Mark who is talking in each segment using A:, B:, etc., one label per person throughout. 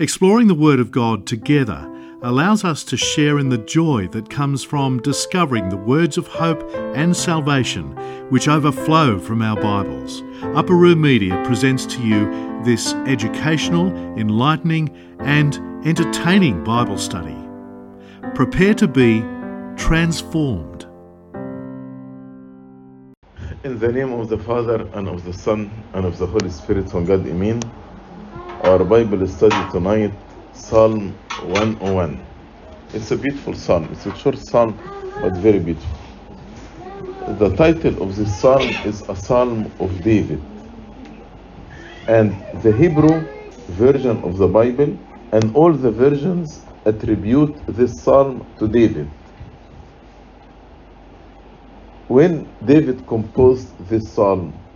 A: Exploring the Word of God together allows us to share in the joy that comes from discovering the words of hope and salvation which overflow from our Bibles. Upper Room Media presents to you this educational, enlightening, and entertaining Bible study. Prepare to be transformed.
B: In the name of the Father, and of the Son, and of the Holy Spirit, one God, Amen. Our Bible study tonight, Psalm 101. It's a beautiful psalm. It's a short psalm, but very beautiful. The title of this psalm is a psalm of David. And the Hebrew version of the Bible and all the versions attribute this psalm to David. When David composed this psalm,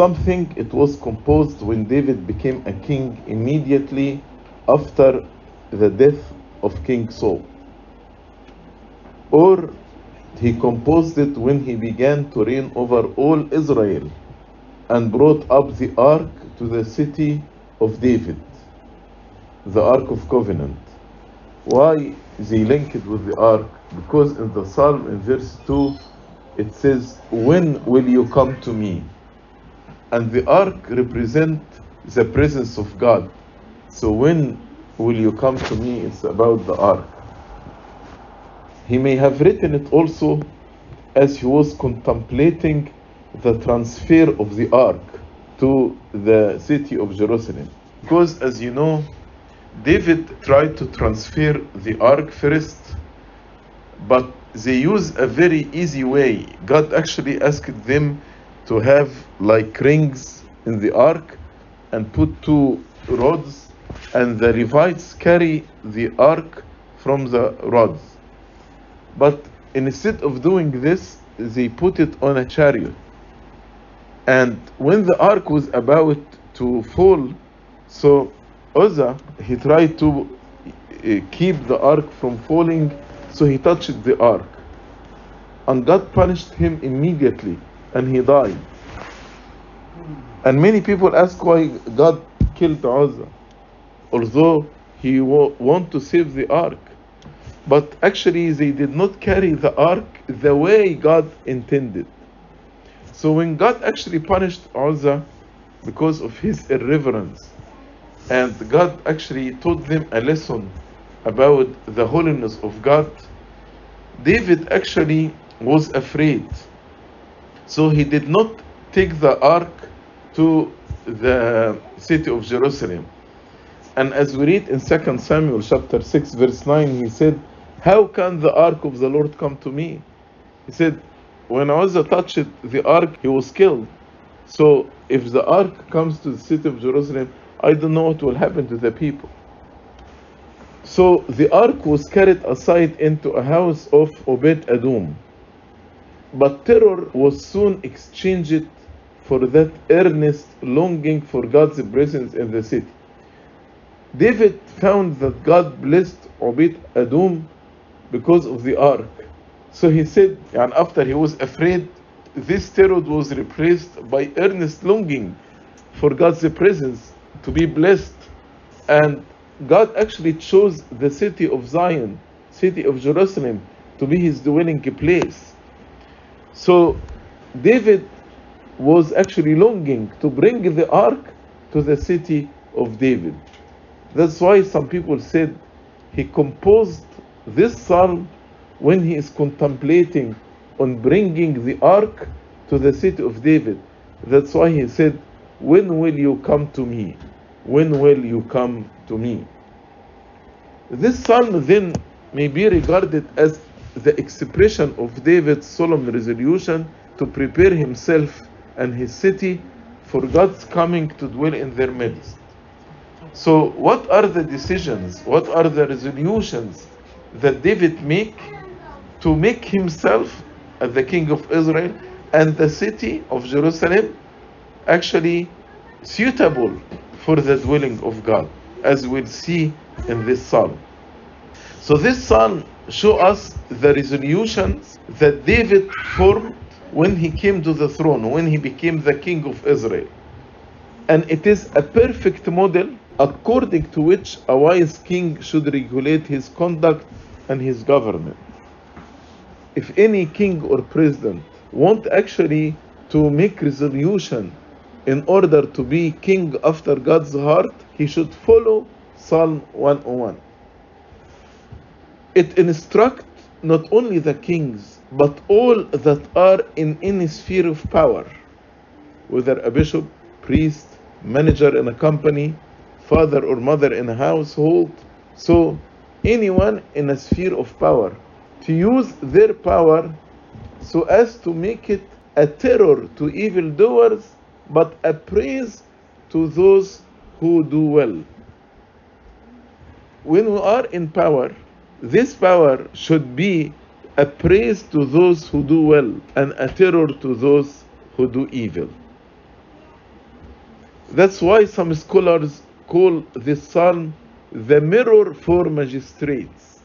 B: something it was composed when David became a king immediately after the death of King Saul. Or he composed it when he began to reign over all Israel and brought up the ark to the city of David, the Ark of Covenant. Why they link it with the ark? Because in the psalm in verse 2 it says, When will you come to me? And the ark represent the presence of God. So when will you come to me? It's about the ark. He may have written it also as he was contemplating the transfer of the ark to the city of Jerusalem. Because as you know, David tried to transfer the ark first, but they use a very easy way. God actually asked them to have like rings in the ark and put two rods, and the Levites carry the ark from the rods. But instead of doing this, they put it on a chariot. And when the ark was about to fall, so Uzzah, he tried to uh, keep the ark from falling, so he touched the ark. And God punished him immediately, and he died. And many people ask why God killed Uzzah, although he wa- want to save the ark. But actually, they did not carry the ark the way God intended. So when God actually punished Uzzah because of his irreverence, and God actually taught them a lesson about the holiness of God, David actually was afraid. So he did not take the ark to the city of Jerusalem. And as we read in 2 Samuel chapter 6 verse 9, he said, How can the ark of the Lord come to me? He said, When Uzzah touched the ark, he was killed. So if the ark comes to the city of Jerusalem, I don't know what will happen to the people. So the ark was carried aside into a house of Obed Edom. But terror was soon exchanged for that earnest longing for God's presence in the city. David found that God blessed Obed Edom because of the ark. So he said, and after he was afraid, this terror was replaced by earnest longing for God's presence to be blessed. And God actually chose the city of Zion, city of Jerusalem, to be his dwelling place. So David was actually longing to bring the ark to the city of David. That's why some people said he composed this psalm when he is contemplating on bringing the ark to the city of David. That's why he said, When will you come to me? When will you come to me? This psalm then may be regarded as the expression of David's solemn resolution to prepare himself and his city for God's coming to dwell in their midst. So, what are the decisions, what are the resolutions that David make to make himself as the king of Israel and the city of Jerusalem actually suitable for the dwelling of God, as we'll see in this psalm. So this psalm show us the resolutions that David formed when he came to the throne, when he became the king of Israel. And it is a perfect model according to which a wise king should regulate his conduct and his government. If any king or president want actually to make resolution in order to be king after God's heart, he should follow Psalm 101. It instructs not only the kings, but all that are in any sphere of power, whether a bishop, priest, manager in a company, father or mother in a household. So, anyone in a sphere of power to use their power so as to make it a terror to evildoers, but a praise to those who do well. When we are in power, this power should be a praise to those who do well and a terror to those who do evil. That's why some scholars call this psalm the mirror for magistrates.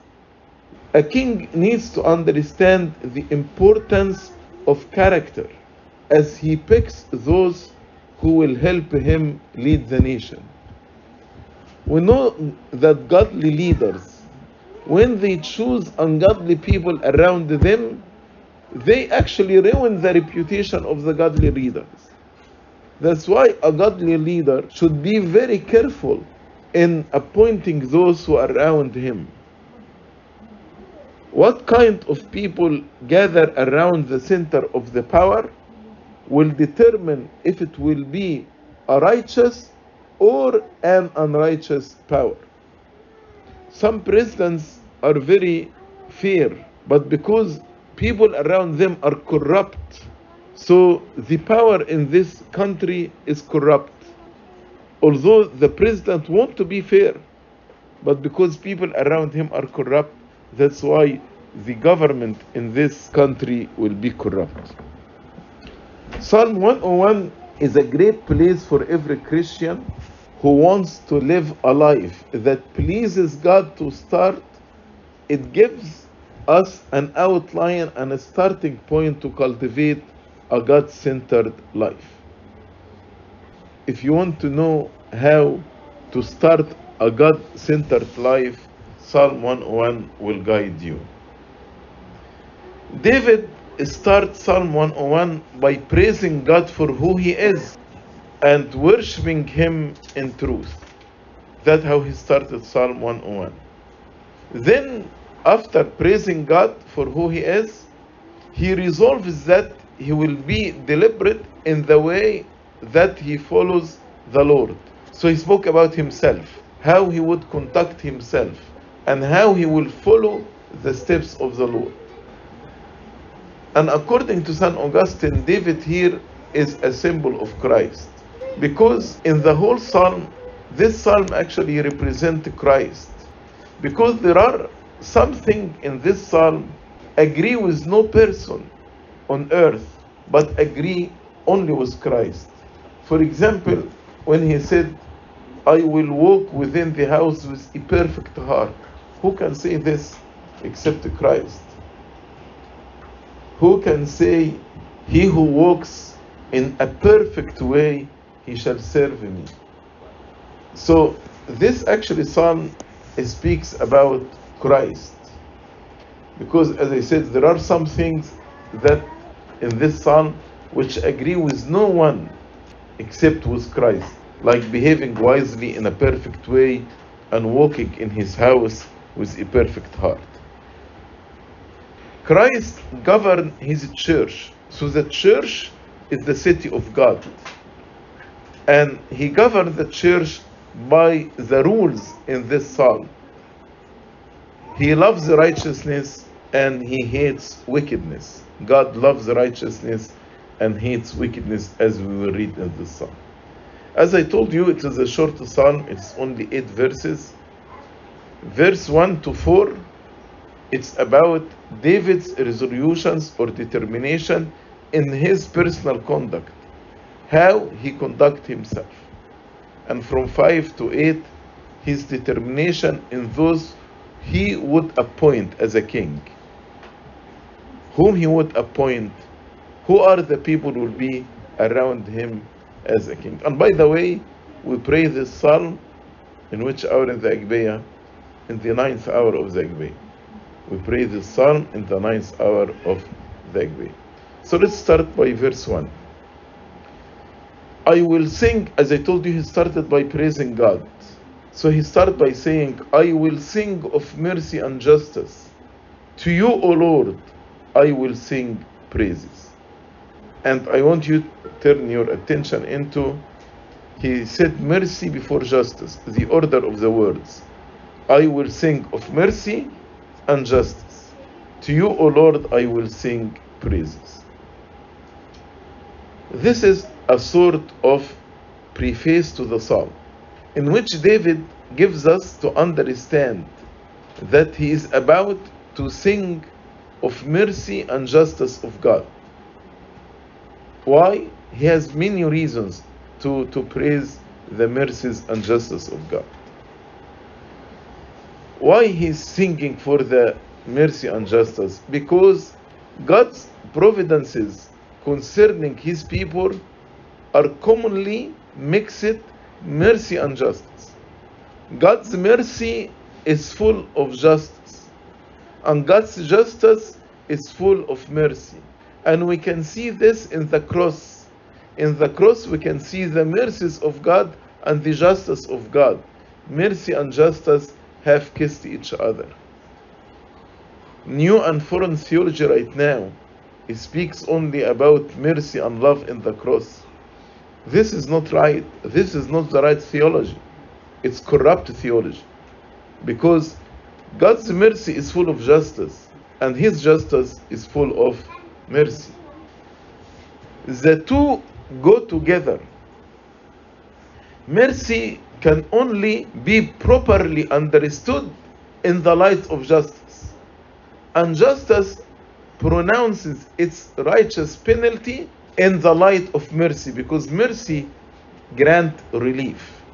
B: A king needs to understand the importance of character as he picks those who will help him lead the nation. We know that godly leaders, when they choose ungodly people around them, they actually ruin the reputation of the godly leaders. That's why a godly leader should be very careful in appointing those who are around him. What kind of people gather around the center of the power will determine if it will be a righteous or an unrighteous power. Some presidents are very fair, but because people around them are corrupt, so the power in this country is corrupt. Although the president wants to be fair, but because people around him are corrupt, that's why the government in this country will be corrupt. Psalm 101 is a great place for every Christian who wants to live a life that pleases God to start. It gives us an outline and a starting point to cultivate a God centered life. If you want to know how to start a God centered life, Psalm 101 will guide you. David starts Psalm 101 by praising God for who He is and worshiping Him in truth. That's how he started Psalm 101. Then, after praising God for who He is, he resolves that he will be deliberate in the way that he follows the Lord. So he spoke about himself, how he would conduct himself, and how he will follow the steps of the Lord. And according to St. Augustine, David here is a symbol of Christ. Because in the whole psalm, this psalm actually represents Christ. Because there are something in this psalm agree with no person on earth, but agree only with Christ. For example, when he said, I will walk within the house with a perfect heart. Who can say this except Christ? Who can say, He who walks in a perfect way, he shall serve me? So, this actually psalm speaks about Christ. Because, as I said, there are some things that in this psalm which agree with no one except with Christ, like behaving wisely in a perfect way and walking in his house with a perfect heart. Christ governed his church, so the church is the city of God. And he governed the church by the rules in this psalm. He loves righteousness and he hates wickedness. God loves righteousness and hates wickedness, as we will read in this psalm. As I told you, it is a short psalm, it's only eight verses. Verse 1 to 4, it's about David's resolutions or determination in his personal conduct, how he conduct himself. And from 5 to 8, his determination in those he would appoint as a king. Whom he would appoint, who are the people will be around him as a king. And by the way, we pray this psalm In which hour in the Agpeya? In the ninth hour of the Agpeya. We pray this psalm in the ninth hour of the Agpeya. So let's start by verse 1. I will sing, as I told you, he started by praising God. So he started by saying, I will sing of mercy and justice. To you, O Lord, I will sing praises. And I want you to turn your attention into, he said mercy before justice, the order of the words. I will sing of mercy and justice. To you, O Lord, I will sing praises. This is a sort of preface to the psalm in which David gives us to understand that he is about to sing of mercy and justice of God. Why? He has many reasons to, to praise the mercies and justice of God. Why he's singing for the mercy and justice? Because God's providences concerning his people are commonly mixed mercy and justice. God's mercy is full of justice, and God's justice is full of mercy. And we can see this in the cross. In the cross, we can see the mercies of God and the justice of God. Mercy and justice have kissed each other. New and foreign theology right now it speaks only about mercy and love in the cross. This is not right. This is not the right theology. It's corrupt theology. Because God's mercy is full of justice, and His justice is full of mercy. The two go together. Mercy can only be properly understood in the light of justice. And justice pronounces its righteous penalty in the light of mercy because mercy grant relief.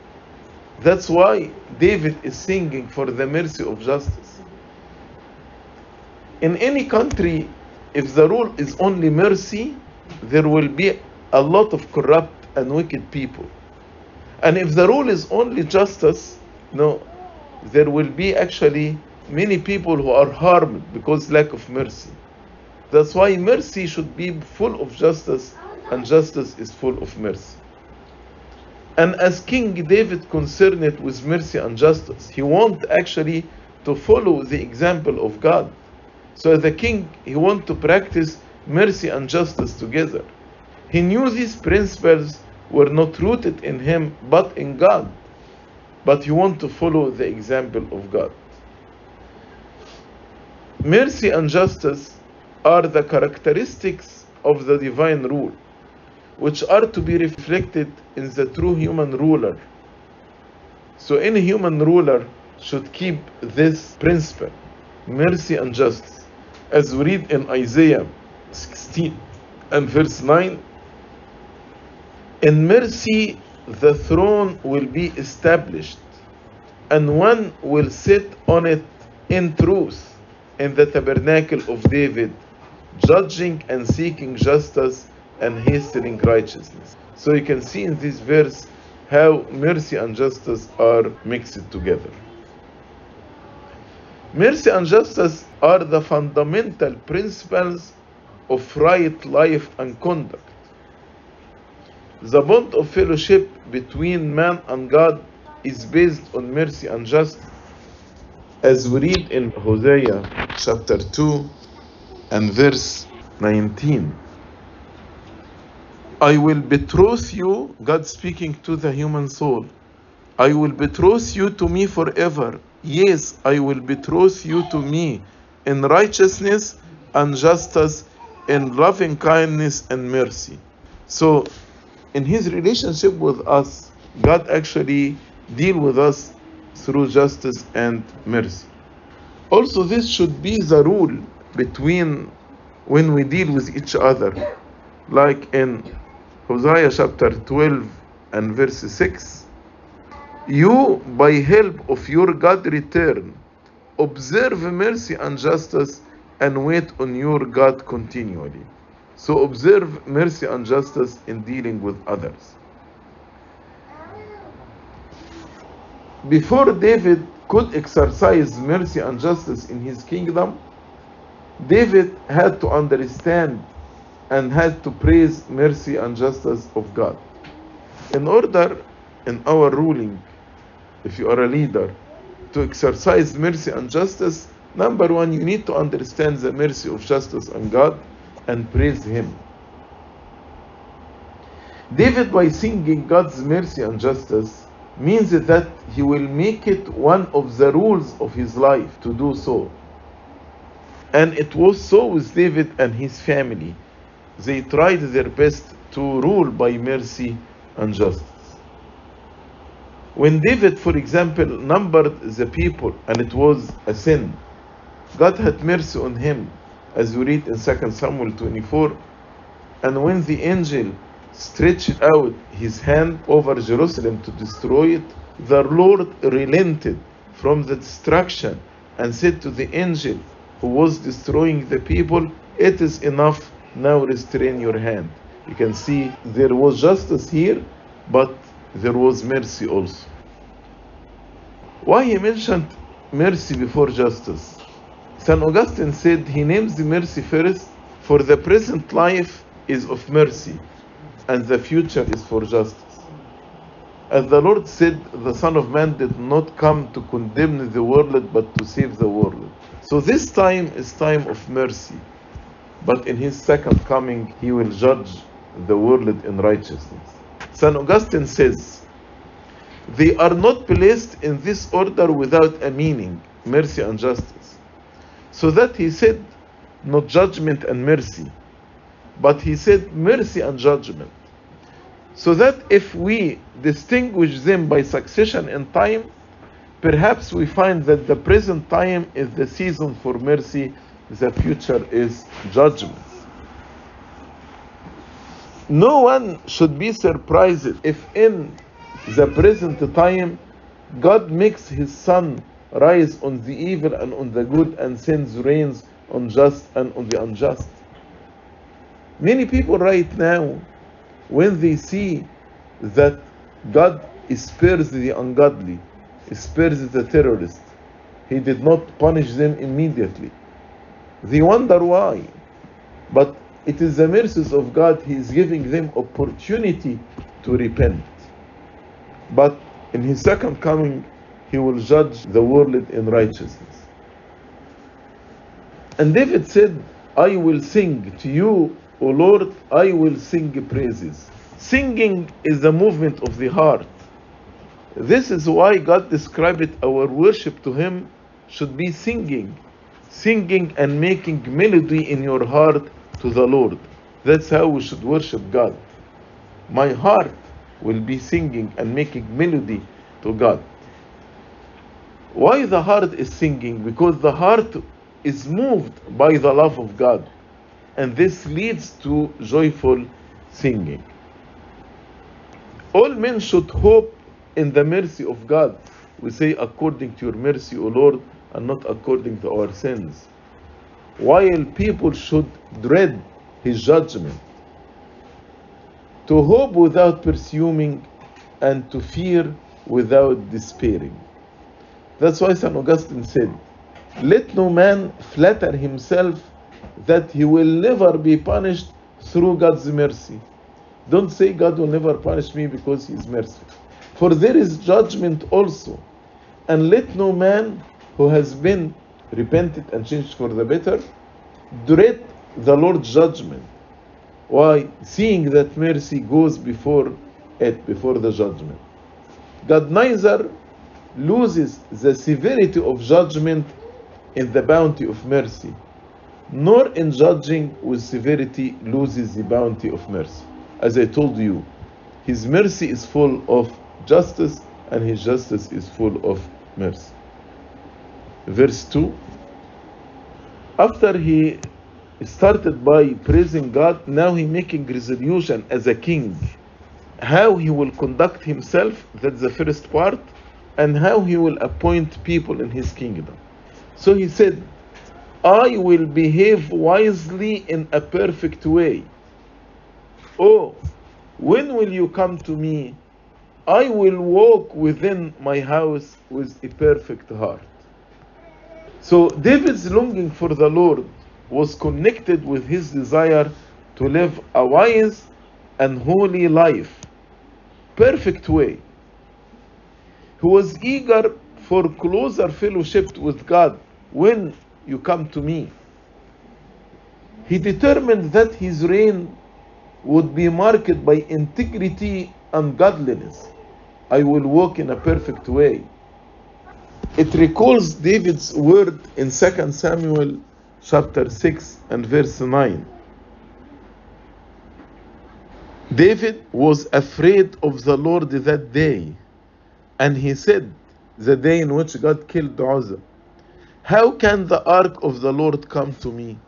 B: That's why David is singing for the mercy of justice. In any country, if the rule is only mercy, there will be a lot of corrupt and wicked people. And if the rule is only justice, no, there will be actually many people who are harmed because lack of mercy. That's why mercy should be full of justice, and justice is full of mercy. And as King David concerned it with mercy and justice, he wanted actually to follow the example of God. So the king, he wanted to practice mercy and justice together. He knew these principles were not rooted in him but in God. But he wanted to follow the example of God. Mercy and justice are the characteristics of the divine rule, which are to be reflected in the true human ruler. So, any human ruler should keep this principle mercy and justice. As we read in Isaiah 16 and verse 9 In mercy the throne will be established, and one will sit on it in truth in the tabernacle of David judging and seeking justice and hastening righteousness. So you can see in this verse how mercy and justice are mixed together. Mercy and justice are the fundamental principles of right life and conduct. The bond of fellowship between man and God is based on mercy and justice. As we read in Hosea chapter 2 and verse 19. I will betroth you, God speaking to the human soul. I will betroth you to me forever. Yes, I will betroth you to me in righteousness and justice, in loving kindness and mercy. So, in his relationship with us, God actually deal with us through justice and mercy. Also, this should be the rule between when we deal with each other. Like in Hosea chapter 12 and verse 6 You, by help of your God, return, observe mercy and justice, and wait on your God continually. So, observe mercy and justice in dealing with others. before David could exercise mercy and justice in his kingdom, David had to understand and had to praise mercy and justice of God. In order, in our ruling, if you are a leader, to exercise mercy and justice, number one, you need to understand the mercy of justice and God and praise Him. David, by singing God's mercy and justice, means that he will make it one of the rules of his life to do so. And it was so with David and his family. They tried their best to rule by mercy and justice. When David, for example, numbered the people and it was a sin, God had mercy on him, as we read in 2 Samuel 24. And when the angel stretched out his hand over Jerusalem to destroy it, the Lord relented from the destruction and said to the angel who was destroying the people, It is enough, now restrain your hand. You can see there was justice here, but there was mercy also. Why he mentioned mercy before justice? St. Augustine said he names the mercy first, for the present life is of mercy, and the future is for justice. As the Lord said, the Son of Man did not come to condemn the world, but to save the world. So this time is time of mercy, but in his second coming, he will judge the world in righteousness. St. Augustine says, they are not placed in this order without a meaning, mercy and justice. So that he said, not judgment and mercy, but he said mercy and judgment. So that if we distinguish them by succession in time, perhaps we find that the present time is the season for mercy, the future is judgment. No one should be surprised if in the present time God makes his sun rise on the evil and on the good and sends rains on just and on the unjust. Many people right now, when they see that God spares the ungodly, spares the terrorists, He did not punish them immediately. They wonder why. But it is the mercies of God, He is giving them opportunity to repent. But in His second coming, He will judge the world in righteousness. And David said, I will sing to you, O Lord, I will sing praises. Singing is the movement of the heart. This is why God described it, our worship to Him should be singing. Singing and making melody in your heart to the Lord. That's how we should worship God. My heart will be singing and making melody to God. Why the heart is singing? Because the heart is moved by the love of God. And this leads to joyful singing. All men should hope in the mercy of God. We say, according to your mercy, O Lord, and not according to our sins. While people should dread his judgment. To hope without presuming, and to fear without despairing. That's why St. Augustine said, Let no man flatter himself that he will never be punished through God's mercy. Don't say God will never punish me because he is merciful. For there is judgment also. And let no man who has been repented and changed for the better dread the Lord's judgment. Why? Seeing that mercy goes before it, before the judgment. God neither loses the severity of judgment in the bounty of mercy, nor in judging with severity loses the bounty of mercy. As I told you, His mercy is full of justice, and His justice is full of mercy. Verse 2 After he started by praising God, now he making resolution as a king. How he will conduct himself, that's the first part, and how he will appoint people in his kingdom. So he said, I will behave wisely in a perfect way. Oh, when will you come to me? I will walk within my house with a perfect heart. So David's longing for the Lord was connected with his desire to live a wise and holy life, perfect way. He was eager for closer fellowship with God when you come to me. He determined that his reign would be marked by integrity and godliness. I will walk in a perfect way. It recalls David's word in 2 Samuel chapter 6 and verse 9. David was afraid of the Lord that day, and he said, the day in which God killed Uzzah, How can the ark of the Lord come to me?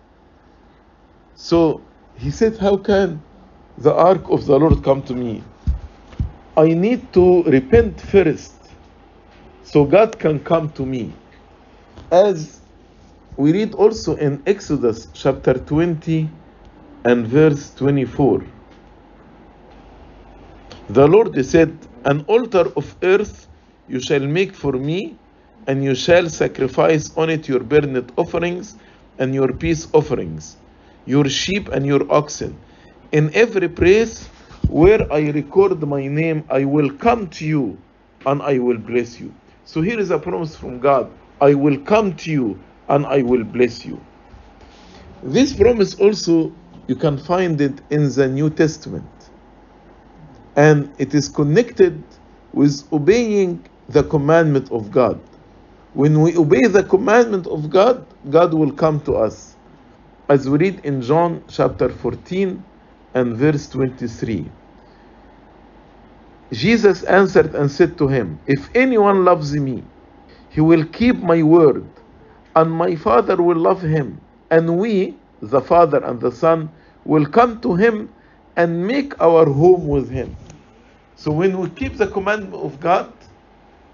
B: So he said, How can the ark of the Lord come to me? I need to repent first so God can come to me. As we read also in Exodus chapter 20 and verse 24. The Lord said, An altar of earth you shall make for me, and you shall sacrifice on it your burnt offerings and your peace offerings, your sheep and your oxen. In every place where I record my name, I will come to you and I will bless you. So here is a promise from God I will come to you and I will bless you. This promise also, you can find it in the New Testament. And it is connected with obeying the commandment of God. When we obey the commandment of God, God will come to us. As we read in John chapter 14 and verse 23. Jesus answered and said to him, If anyone loves me, he will keep my word, and my Father will love him, and we, the Father and the Son, will come to him and make our home with him. So when we keep the commandment of God,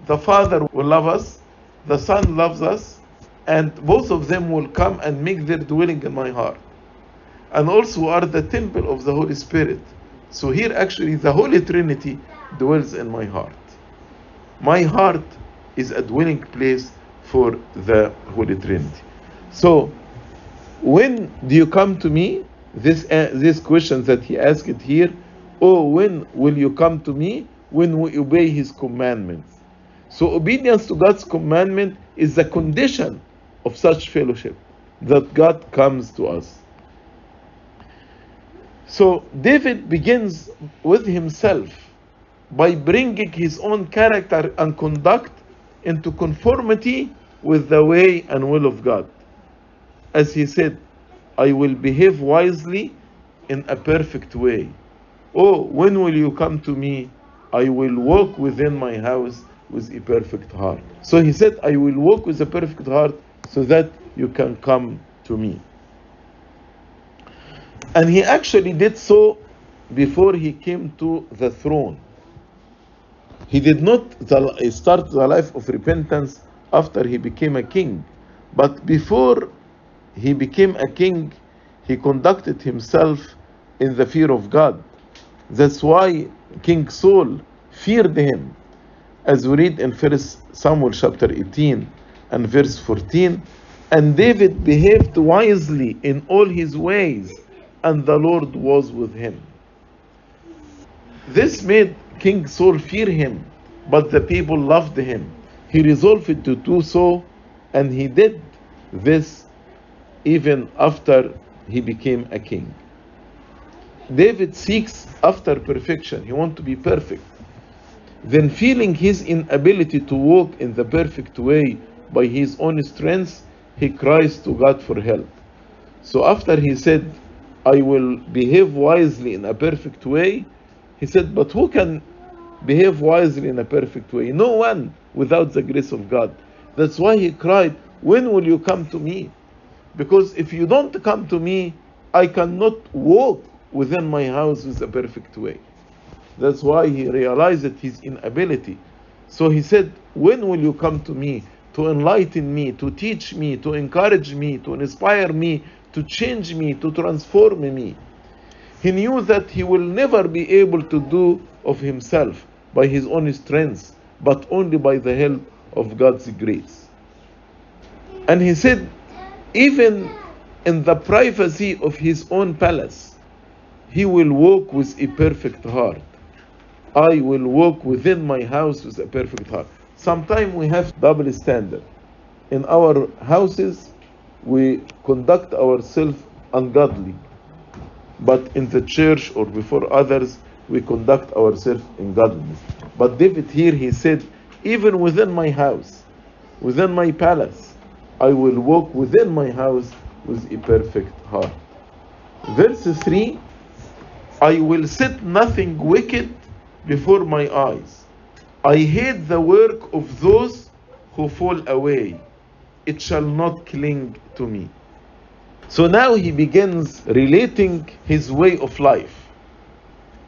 B: the Father will love us, the Son loves us, and both of them will come and make their dwelling in my heart. And also are the temple of the Holy Spirit. So here actually the Holy Trinity dwells in my heart. My heart is a dwelling place for the Holy Trinity. So when do you come to me? This uh, this question that he asked here. Oh, when will you come to me? When we obey his commandments. So obedience to God's commandment is the condition of such fellowship that God comes to us. So David begins with himself by bringing his own character and conduct into conformity with the way and will of God. As he said, I will behave wisely in a perfect way. Oh, when will you come to me? I will walk within my house with a perfect heart. So he said, I will walk with a perfect heart so that you can come to me. And he actually did so before he came to the throne. He did not start the life of repentance after he became a king, but before he became a king, he conducted himself in the fear of God. That's why King Saul feared him. As we read in 1 Samuel chapter 18 and verse 14, and David behaved wisely in all his ways, and the Lord was with him. This made King Saul fear him, but the people loved him. He resolved to do so, and he did this even after he became a king. David seeks after perfection. He wants to be perfect. Then, feeling his inability to walk in the perfect way by his own strength, he cries to God for help. So, after he said, I will behave wisely in a perfect way, he said, But who can behave wisely in a perfect way? No one without the grace of God. That's why he cried, When will you come to me? Because if you don't come to me, I cannot walk within my house with a perfect way. That's why he realized his inability. So he said, When will you come to me to enlighten me, to teach me, to encourage me, to inspire me, to change me, to transform me? He knew that he will never be able to do of himself, by his own strength, but only by the help of God's grace. And he said, even in the privacy of his own palace, he will walk with a perfect heart. I will walk within my house with a perfect heart. Sometimes we have double standard. In our houses, we conduct ourselves ungodly. But in the church or before others, we conduct ourselves in godliness. But David here, he said, even within my house, within my palace, I will walk within my house with a perfect heart. Verse 3 I will set nothing wicked before my eyes. I hate the work of those who fall away. It shall not cling to me. So now he begins relating his way of life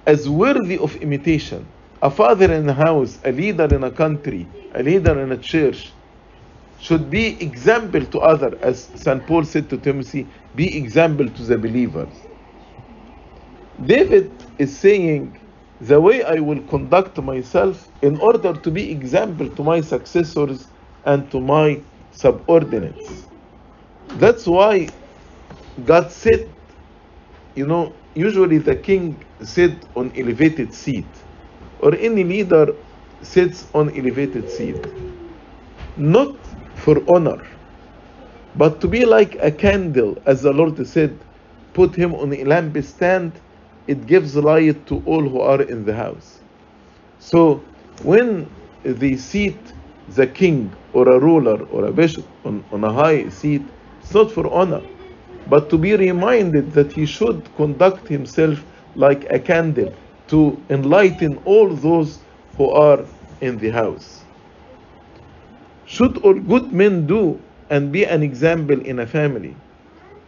B: as worthy of imitation. A father in a house, a leader in a country, a leader in a church should be example to others, as St. Paul said to Timothy, be example to the believers. David is saying, the way I will conduct myself in order to be example to my successors and to my subordinates. That's why God said, you know, usually the king sit on elevated seat, or any leader sits on elevated seat, not for honor, but to be like a candle, as the Lord said, put him on a lampstand, it gives light to all who are in the house. So when they seat the king or a ruler or a bishop on, on a high seat, it's not for honor, but to be reminded that he should conduct himself like a candle to enlighten all those who are in the house. Should all good men do and be an example in a family,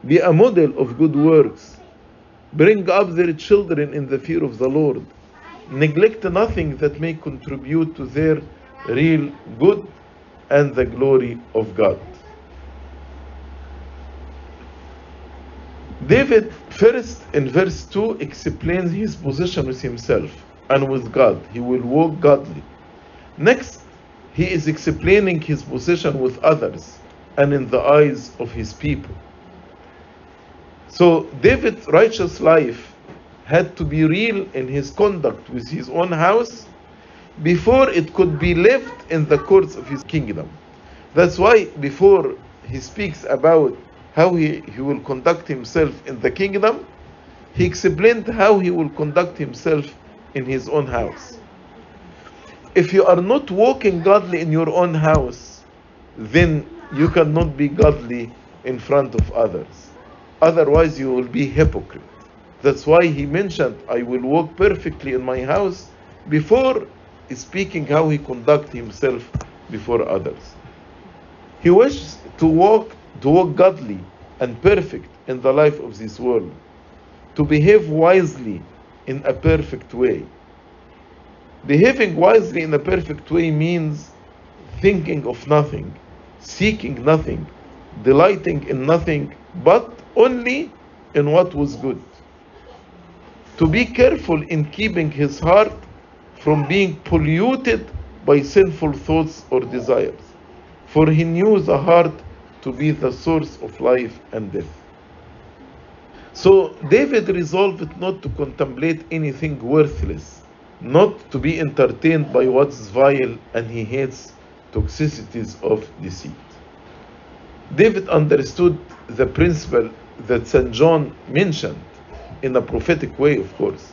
B: be a model of good works, bring up their children in the fear of the Lord, neglect nothing that may contribute to their real good and the glory of God. David, first in verse 2, explains his position with himself and with God. He will walk godly. Next, he is explaining his position with others and in the eyes of his people. So, David's righteous life had to be real in his conduct with his own house before it could be lived in the courts of his kingdom. That's why, before he speaks about how he, he will conduct himself in the kingdom, he explained how he will conduct himself in his own house. If you are not walking godly in your own house, then you cannot be godly in front of others. Otherwise, you will be hypocrite. That's why he mentioned, I will walk perfectly in my house before speaking how he conduct himself before others. He wishes to walk to walk godly and perfect in the life of this world, to behave wisely in a perfect way. Behaving wisely in a perfect way means thinking of nothing, seeking nothing, delighting in nothing, but only in what was good. To be careful in keeping his heart from being polluted by sinful thoughts or desires, for he knew the heart to be the source of life and death. So David resolved not to contemplate anything worthless, not to be entertained by what's vile, and he hates toxicities of deceit. David understood the principle that St. John mentioned in a prophetic way, of course.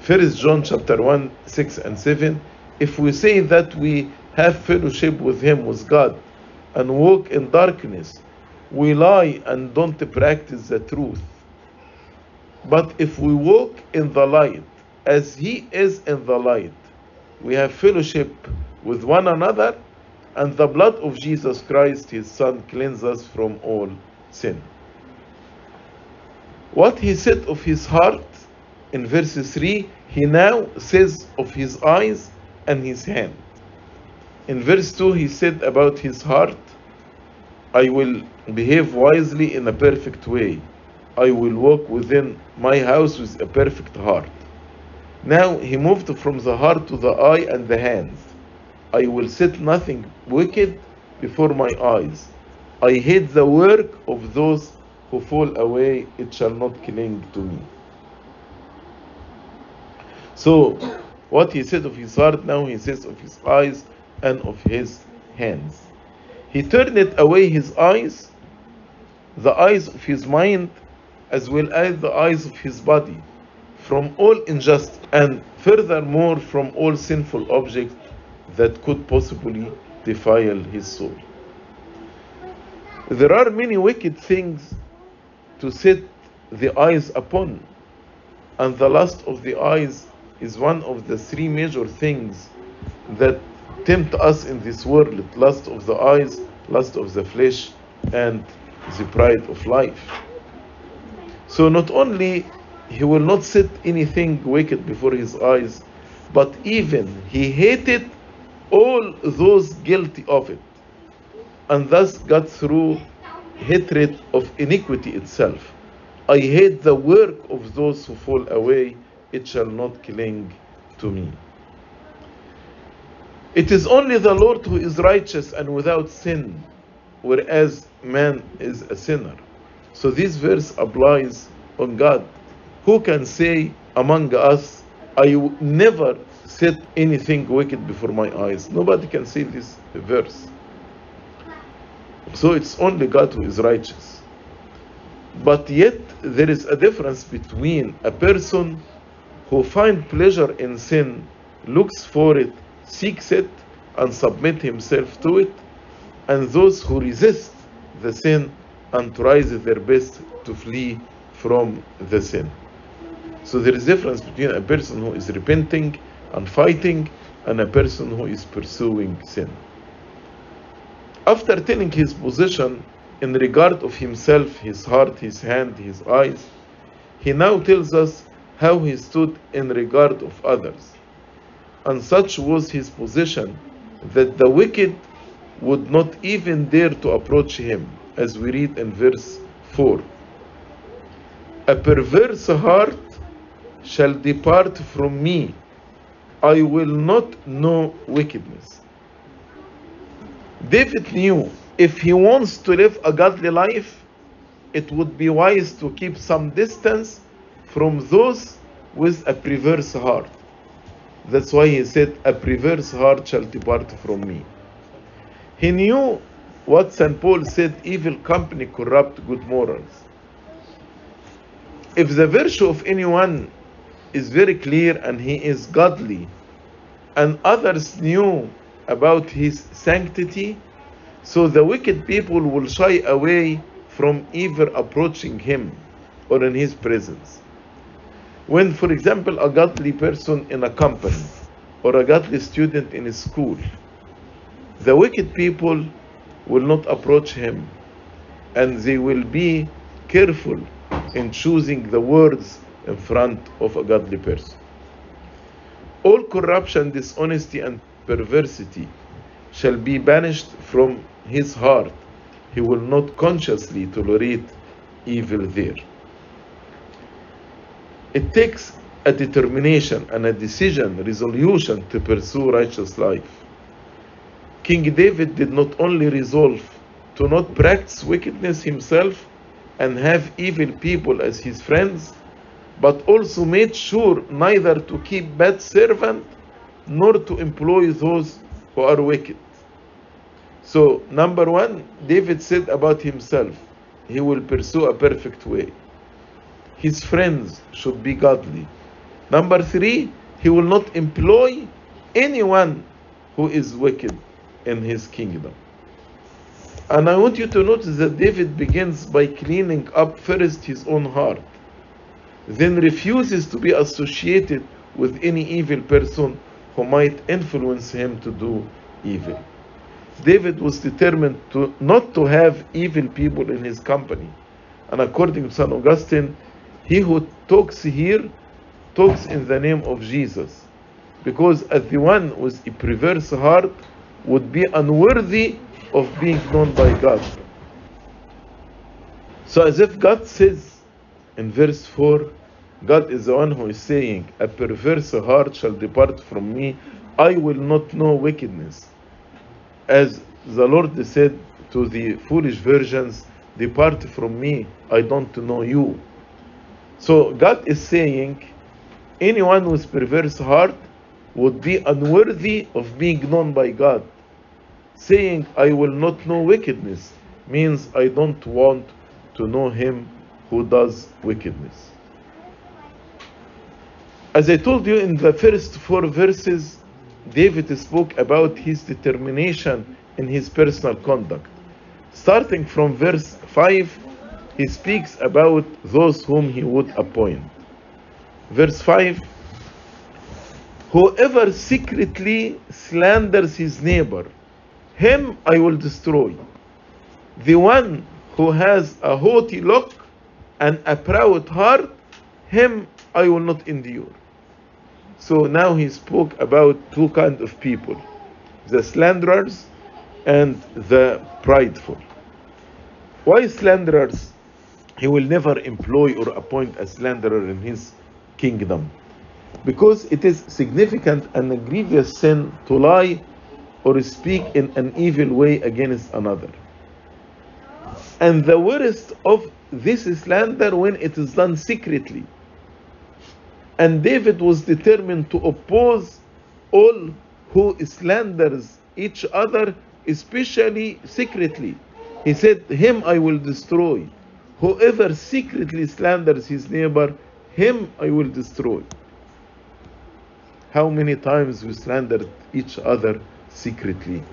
B: First John chapter 1, 6 and 7. If we say that we have fellowship with him, with God, and walk in darkness, we lie and don't practice the truth. But if we walk in the light, as he is in the light, we have fellowship with one another, and the blood of Jesus Christ, his Son, cleanses us from all sin. What he said of his heart in verse 3, he now says of his eyes and his hand. In verse 2, he said about his heart, I will behave wisely in a perfect way. I will walk within my house with a perfect heart. Now he moved from the heart to the eye and the hands. I will set nothing wicked before my eyes. I hate the work of those who fall away, it shall not cling to me. So, what he said of his heart, now he says of his eyes and of his hands. He turned away his eyes, the eyes of his mind, as well as the eyes of his body, from all injustice, and furthermore from all sinful objects that could possibly defile his soul. There are many wicked things to set the eyes upon, and the lust of the eyes is one of the three major things that tempt us in this world lust of the eyes, lust of the flesh, and the pride of life. So, not only he will not set anything wicked before his eyes, but even he hated all those guilty of it, and thus got through hatred of iniquity itself. I hate the work of those who fall away, it shall not cling to me. It is only the Lord who is righteous and without sin, whereas man is a sinner. So this verse applies on God. Who can say among us, I never set anything wicked before my eyes? Nobody can say this verse. So it's only God who is righteous. But yet there is a difference between a person who finds pleasure in sin, looks for it, seeks it, and submit himself to it, and those who resist the sin and tries their best to flee from the sin. So there is difference between a person who is repenting and fighting and a person who is pursuing sin. After telling his position in regard of himself, his heart, his hand, his eyes, he now tells us how he stood in regard of others. And such was his position that the wicked would not even dare to approach him, as we read in verse 4. A perverse heart shall depart from me. I will not know wickedness. David knew if he wants to live a godly life, it would be wise to keep some distance from those with a perverse heart. That's why he said, A perverse heart shall depart from me. He knew what St. Paul said evil company corrupt good morals. If the virtue of anyone is very clear and he is godly, and others knew about his sanctity, so the wicked people will shy away from ever approaching him or in his presence. When, for example, a godly person in a company or a godly student in a school, the wicked people will not approach him and they will be careful in choosing the words in front of a godly person. All corruption, dishonesty, and perversity shall be banished from his heart. He will not consciously tolerate evil there. It takes a determination and a decision, resolution to pursue righteous life. King David did not only resolve to not practice wickedness himself and have evil people as his friends, but also made sure neither to keep bad servant nor to employ those who are wicked. So, number one, David said about himself, he will pursue a perfect way. His friends should be godly. Number three, he will not employ anyone who is wicked in his kingdom. And I want you to notice that David begins by cleaning up first his own heart, then refuses to be associated with any evil person who might influence him to do evil. David was determined to not to have evil people in his company. And according to St. Augustine, he who talks here talks in the name of Jesus. Because as the one with a perverse heart would be unworthy of being known by God. So as if God says in verse 4, God is the one who is saying, A perverse heart shall depart from me, I will not know wickedness. As the Lord said to the foolish virgins, Depart from me, I don't know you. So God is saying, anyone with perverse heart would be unworthy of being known by God. Saying, I will not know wickedness means I don't want to know him who does wickedness. As I told you in the first four verses, David spoke about his determination in his personal conduct. Starting from verse 5, he speaks about those whom he would appoint. Verse 5 Whoever secretly slanders his neighbor, him I will destroy. The one who has a haughty look and a proud heart, him I will not endure. So now he spoke about two kinds of people the slanderers and the prideful. Why slanderers? He will never employ or appoint a slanderer in his kingdom because it is significant and a grievous sin to lie or speak in an evil way against another. And the worst of this slander when it is done secretly. And David was determined to oppose all who slanders each other, especially secretly. He said, Him I will destroy. Whoever secretly slanders his neighbor, him I will destroy. How many times we slandered each other secretly?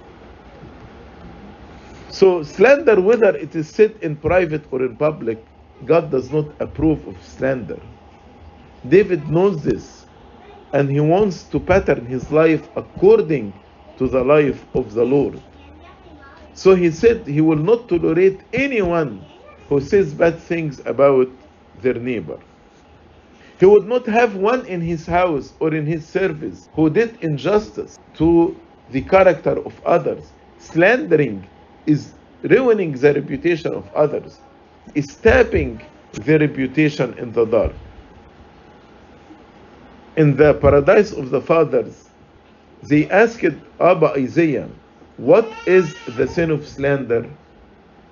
B: So, slander, whether it is said in private or in public, God does not approve of slander. David knows this, and he wants to pattern his life according to the life of the Lord. So he said he will not tolerate anyone who says bad things about their neighbor. He would not have one in his house or in his service who did injustice to the character of others. Slandering is ruining the reputation of others, is tapping the reputation in the dark. In the paradise of the fathers, they asked Abba Isaiah, What is the sin of slander?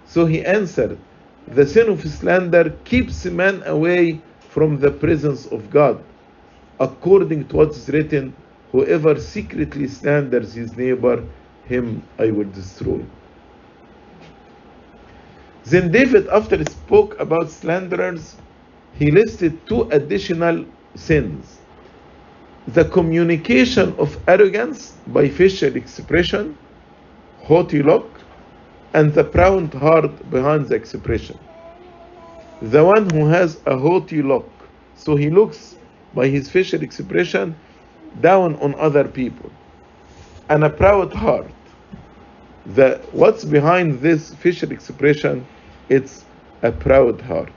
B: So he answered, The sin of slander keeps man away from the presence of God, according to what is written, Whoever secretly slanders his neighbor, him I will destroy. Then David, after he spoke about slanderers, he listed two additional sins the communication of arrogance by facial expression, haughty look, and the proud heart behind the expression. The one who has a haughty look, so he looks by his facial expression down on other people, and a proud heart. The, what's behind this facial expression? It's a proud heart.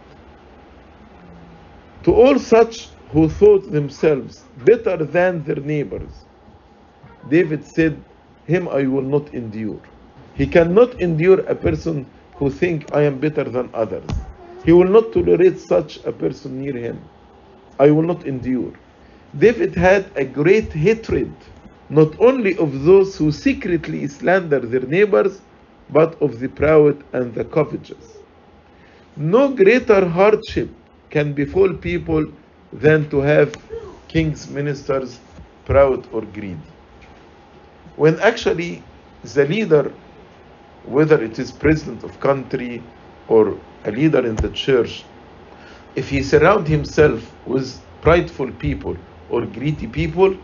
B: To all such who thought themselves better than their neighbors, David said, Him I will not endure. He cannot endure a person who think I am better than others. He will not tolerate such a person near him. I will not endure. David had a great hatred not only of those who secretly slander their neighbors, but of the proud and the covetous. No greater hardship can befall people than to have king's ministers proud or greedy. When actually the leader, whether it is president of country or a leader in the church, if he surround himself with prideful people or greedy people,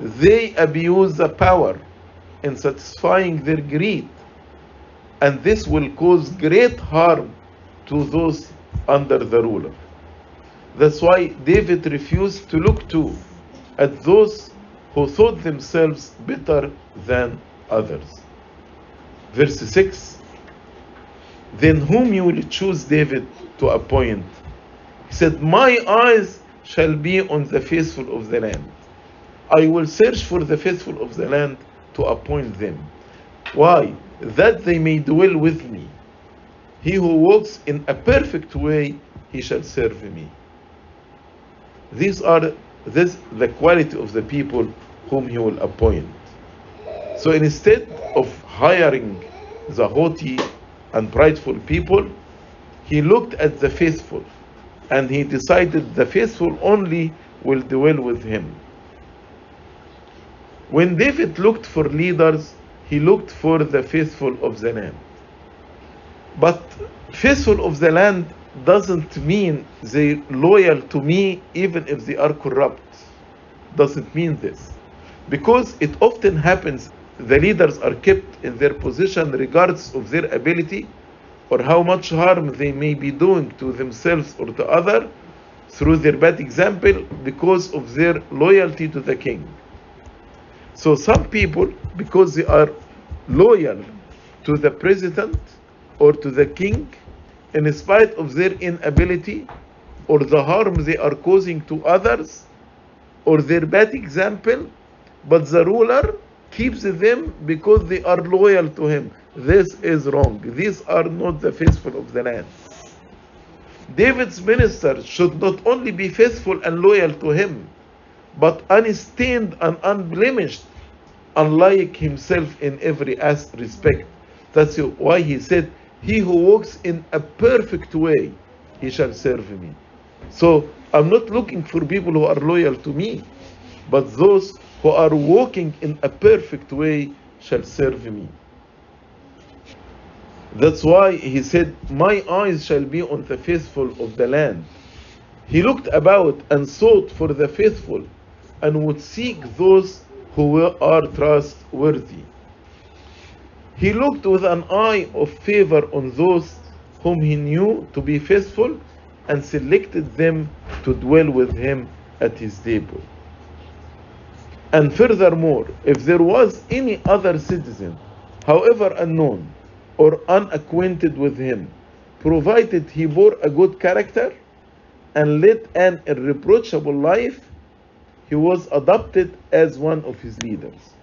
B: they abuse the power in satisfying their greed. And this will cause great harm to those under the ruler. That's why David refused to look to at those who thought themselves better than others. Verse 6 Then whom you will choose David to appoint? He said, My eyes shall be on the faithful of the land. I will search for the faithful of the land to appoint them. Why? That they may dwell with me. He who walks in a perfect way, he shall serve me. These are this the quality of the people whom he will appoint. So instead of hiring the haughty and prideful people, he looked at the faithful and he decided the faithful only will dwell with him. When David looked for leaders, he looked for the faithful of the land. But faithful of the land doesn't mean they loyal to me even if they are corrupt. Doesn't mean this. Because it often happens the leaders are kept in their position regardless of their ability or how much harm they may be doing to themselves or to other through their bad example because of their loyalty to the king. So some people, because they are loyal to the president or to the king, in spite of their inability or the harm they are causing to others or their bad example, but the ruler keeps them because they are loyal to him. This is wrong. These are not the faithful of the land. David's ministers should not only be faithful and loyal to him, but unstained and unblemished, unlike himself in every respect. That's why he said, He who walks in a perfect way, he shall serve me. So I'm not looking for people who are loyal to me, but those who are walking in a perfect way shall serve me. That's why he said, My eyes shall be on the faithful of the land. He looked about and sought for the faithful and would seek those who are trustworthy. He looked with an eye of favor on those whom he knew to be faithful and selected them to dwell with him at his table. And furthermore, if there was any other citizen, however unknown or unacquainted with him, provided he bore a good character and led an irreproachable life, he was adopted as one of his leaders.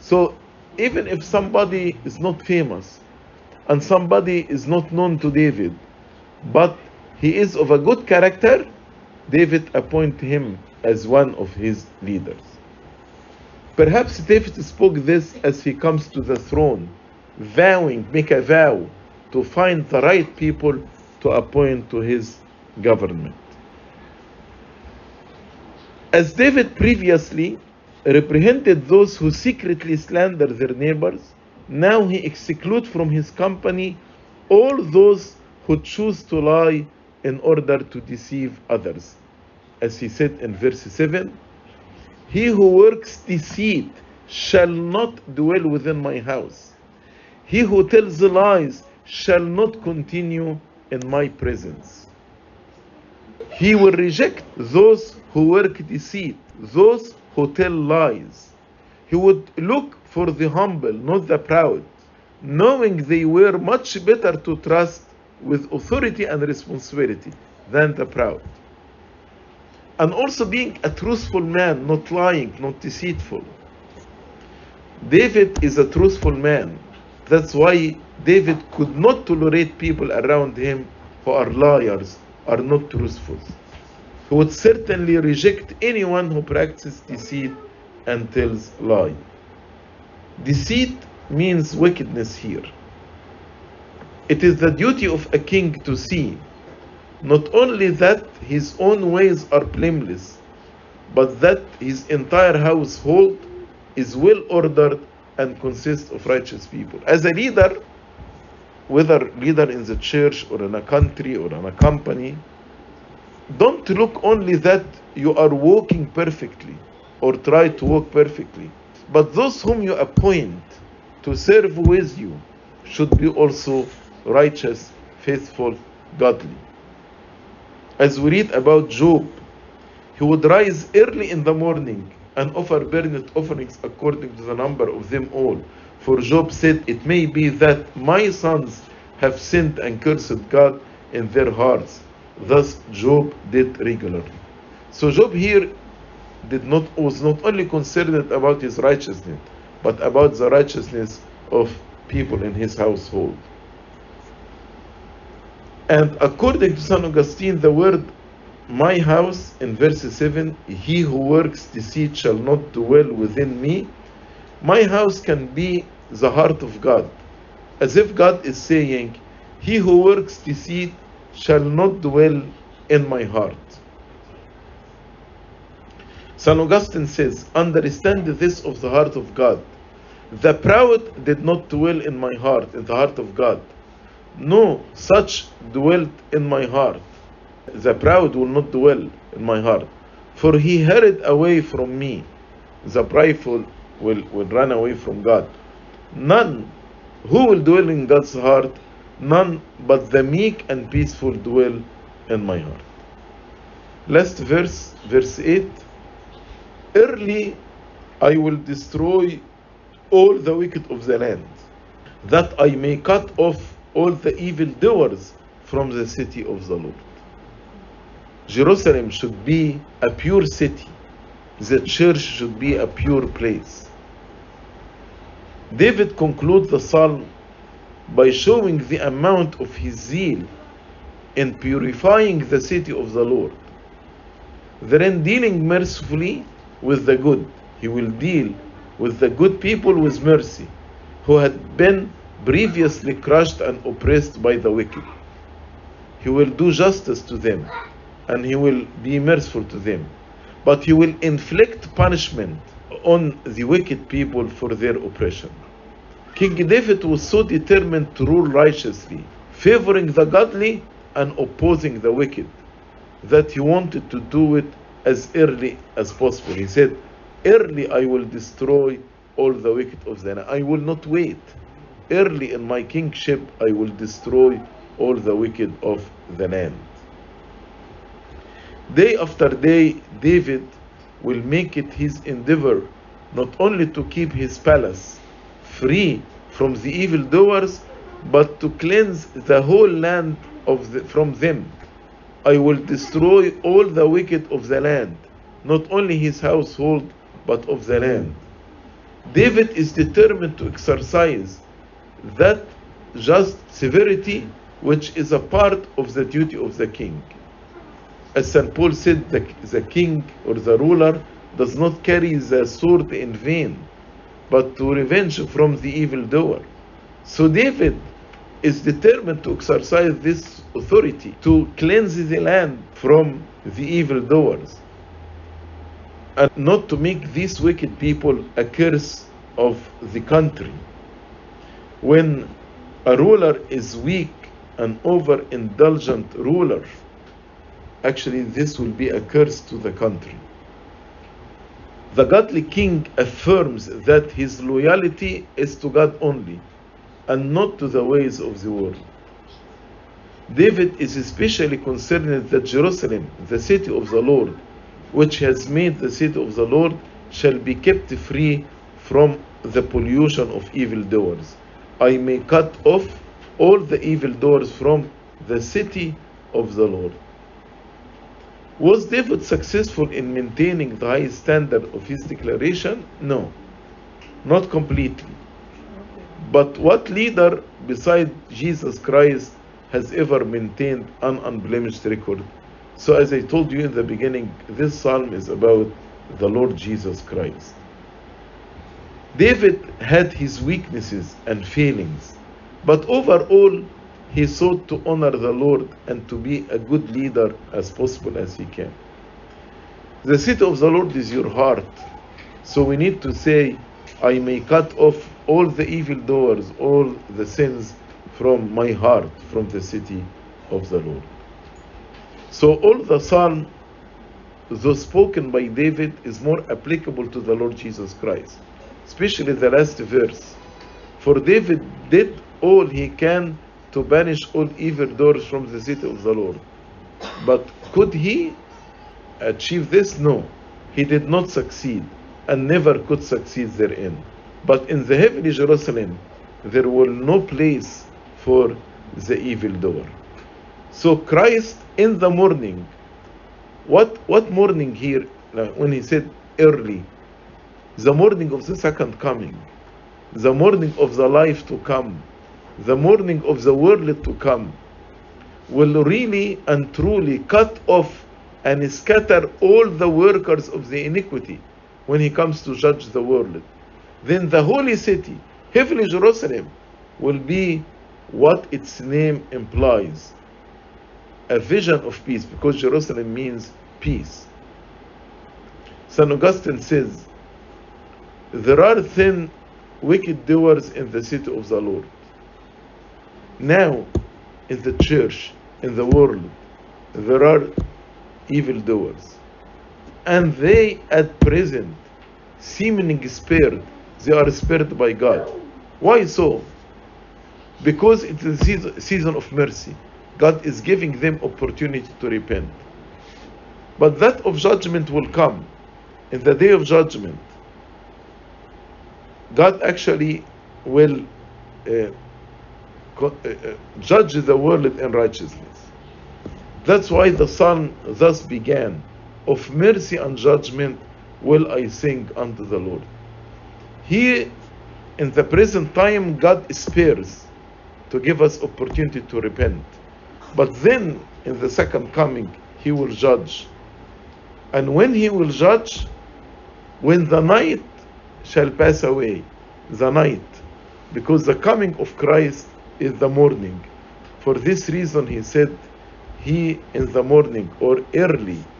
B: So, even if somebody is not famous and somebody is not known to David, but he is of a good character, David appointed him as one of his leaders. Perhaps David spoke this as he comes to the throne, vowing, make a vow to find the right people to appoint to his government. As David previously reprehended those who secretly slander their neighbors, now he excludes from his company all those who choose to lie in order to deceive others. As he said in verse 7 He who works deceit shall not dwell within my house. He who tells lies shall not continue in my presence. He will reject those who work deceit, those who tell lies. He would look for the humble, not the proud, knowing they were much better to trust with authority and responsibility than the proud. And also being a truthful man, not lying, not deceitful. David is a truthful man. That's why David could not tolerate people around him who are liars, are not truthful. He would certainly reject anyone who practices deceit and tells lie. Deceit means wickedness here. It is the duty of a king to see not only that his own ways are blameless, but that his entire household is well ordered and consists of righteous people. As a leader, whether leader in the church or in a country or in a company, don't look only that you are walking perfectly or try to walk perfectly, but those whom you appoint to serve with you should be also righteous, faithful, godly. As we read about Job, he would rise early in the morning and offer burnt offerings according to the number of them all. For Job said, It may be that my sons have sinned and cursed God in their hearts. Thus Job did regularly. So Job here did not was not only concerned about his righteousness, but about the righteousness of people in his household. And according to St. Augustine, the word my house, in verse 7, he who works deceit shall not dwell within me. My house can be the heart of God. As if God is saying, He who works deceit shall not dwell in my heart. St. Augustine says, Understand this of the heart of God. The proud did not dwell in my heart, in the heart of God. No, such dwelt in my heart. The proud will not dwell in my heart. For he hurried away from me. The prideful will, will run away from God. None who will dwell in God's heart, none but the meek and peaceful dwell in my heart. Last verse, verse 8 Early I will destroy all the wicked of the land, that I may cut off all the evil doers from the city of the Lord. Jerusalem should be a pure city. The church should be a pure place. David concludes the psalm by showing the amount of his zeal in purifying the city of the Lord. Then dealing mercifully with the good, he will deal with the good people with mercy, who had been previously crushed and oppressed by the wicked. He will do justice to them, and he will be merciful to them. But he will inflict punishment on the wicked people for their oppression. King David was so determined to rule righteously, favoring the godly and opposing the wicked, that he wanted to do it as early as possible. He said, Early I will destroy all the wicked of land. I will not wait. Early in my kingship I will destroy all the wicked of the land. Day after day, David will make it his endeavor not only to keep his palace free from the evildoers, but to cleanse the whole land of the, from them. I will destroy all the wicked of the land, not only his household, but of the land. David is determined to exercise that just severity which is a part of the duty of the king. As St. Paul said, the, the king or the ruler does not carry the sword in vain, but to revenge from the evildoer. So David is determined to exercise this authority to cleanse the land from the evildoers and not to make these wicked people a curse of the country. When a ruler is weak, an overindulgent ruler, actually this will be a curse to the country. The godly king affirms that his loyalty is to God only and not to the ways of the world. David is especially concerned that Jerusalem, the city of the Lord, which has made the city of the Lord, shall be kept free from the pollution of evildoers. I may cut off all the evildoers from the city of the Lord. Was David successful in maintaining the high standard of his declaration? No, not completely. But what leader beside Jesus Christ has ever maintained an unblemished record? So, as I told you in the beginning, this psalm is about the Lord Jesus Christ. David had his weaknesses and failings, but overall, he sought to honor the Lord and to be a good leader as possible as he can. The city of the Lord is your heart. So we need to say, I may cut off all the evildoers, all the sins from my heart, from the city of the Lord. So all the psalm, though spoken by David, is more applicable to the Lord Jesus Christ, especially the last verse. For David did all he can to banish all evil evildoers from the city of the Lord. But could he achieve this? No. He did not succeed and never could succeed therein. But in the heavenly Jerusalem, there will no place for the evil evildoer. So Christ in the morning, what what morning here when he said early? The morning of the second coming, the morning of the life to come, the morning of the world to come, will really and truly cut off and scatter all the workers of the iniquity when he comes to judge the world. Then the holy city, heavenly Jerusalem, will be what its name implies a vision of peace, because Jerusalem means peace. St. Augustine says, There are ten wicked doers in the city of the Lord. Now, in the church, in the world, there are evil doers. And they, at present, seemingly spared, they are spared by God. Why so? Because it is a season of mercy. God is giving them opportunity to repent. But that of judgment will come. In the day of judgment, God actually will uh, uh, uh, judge the world in righteousness. That's why the Psalm thus began Of mercy and judgment will I sing unto the Lord. Here, in the present time, God spares to give us opportunity to repent. But then, in the second coming, He will judge. And when He will judge, when the night shall pass away, the night, because the coming of Christ is the morning. For this reason, He said, He in the morning or early,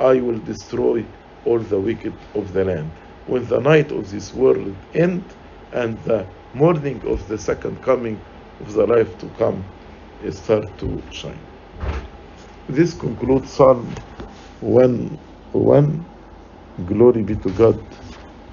B: I will destroy all the wicked of the land. When the night of this world end and the morning of the second coming of the life to come start to shine. This concludes Psalm 1 1. Glory be to God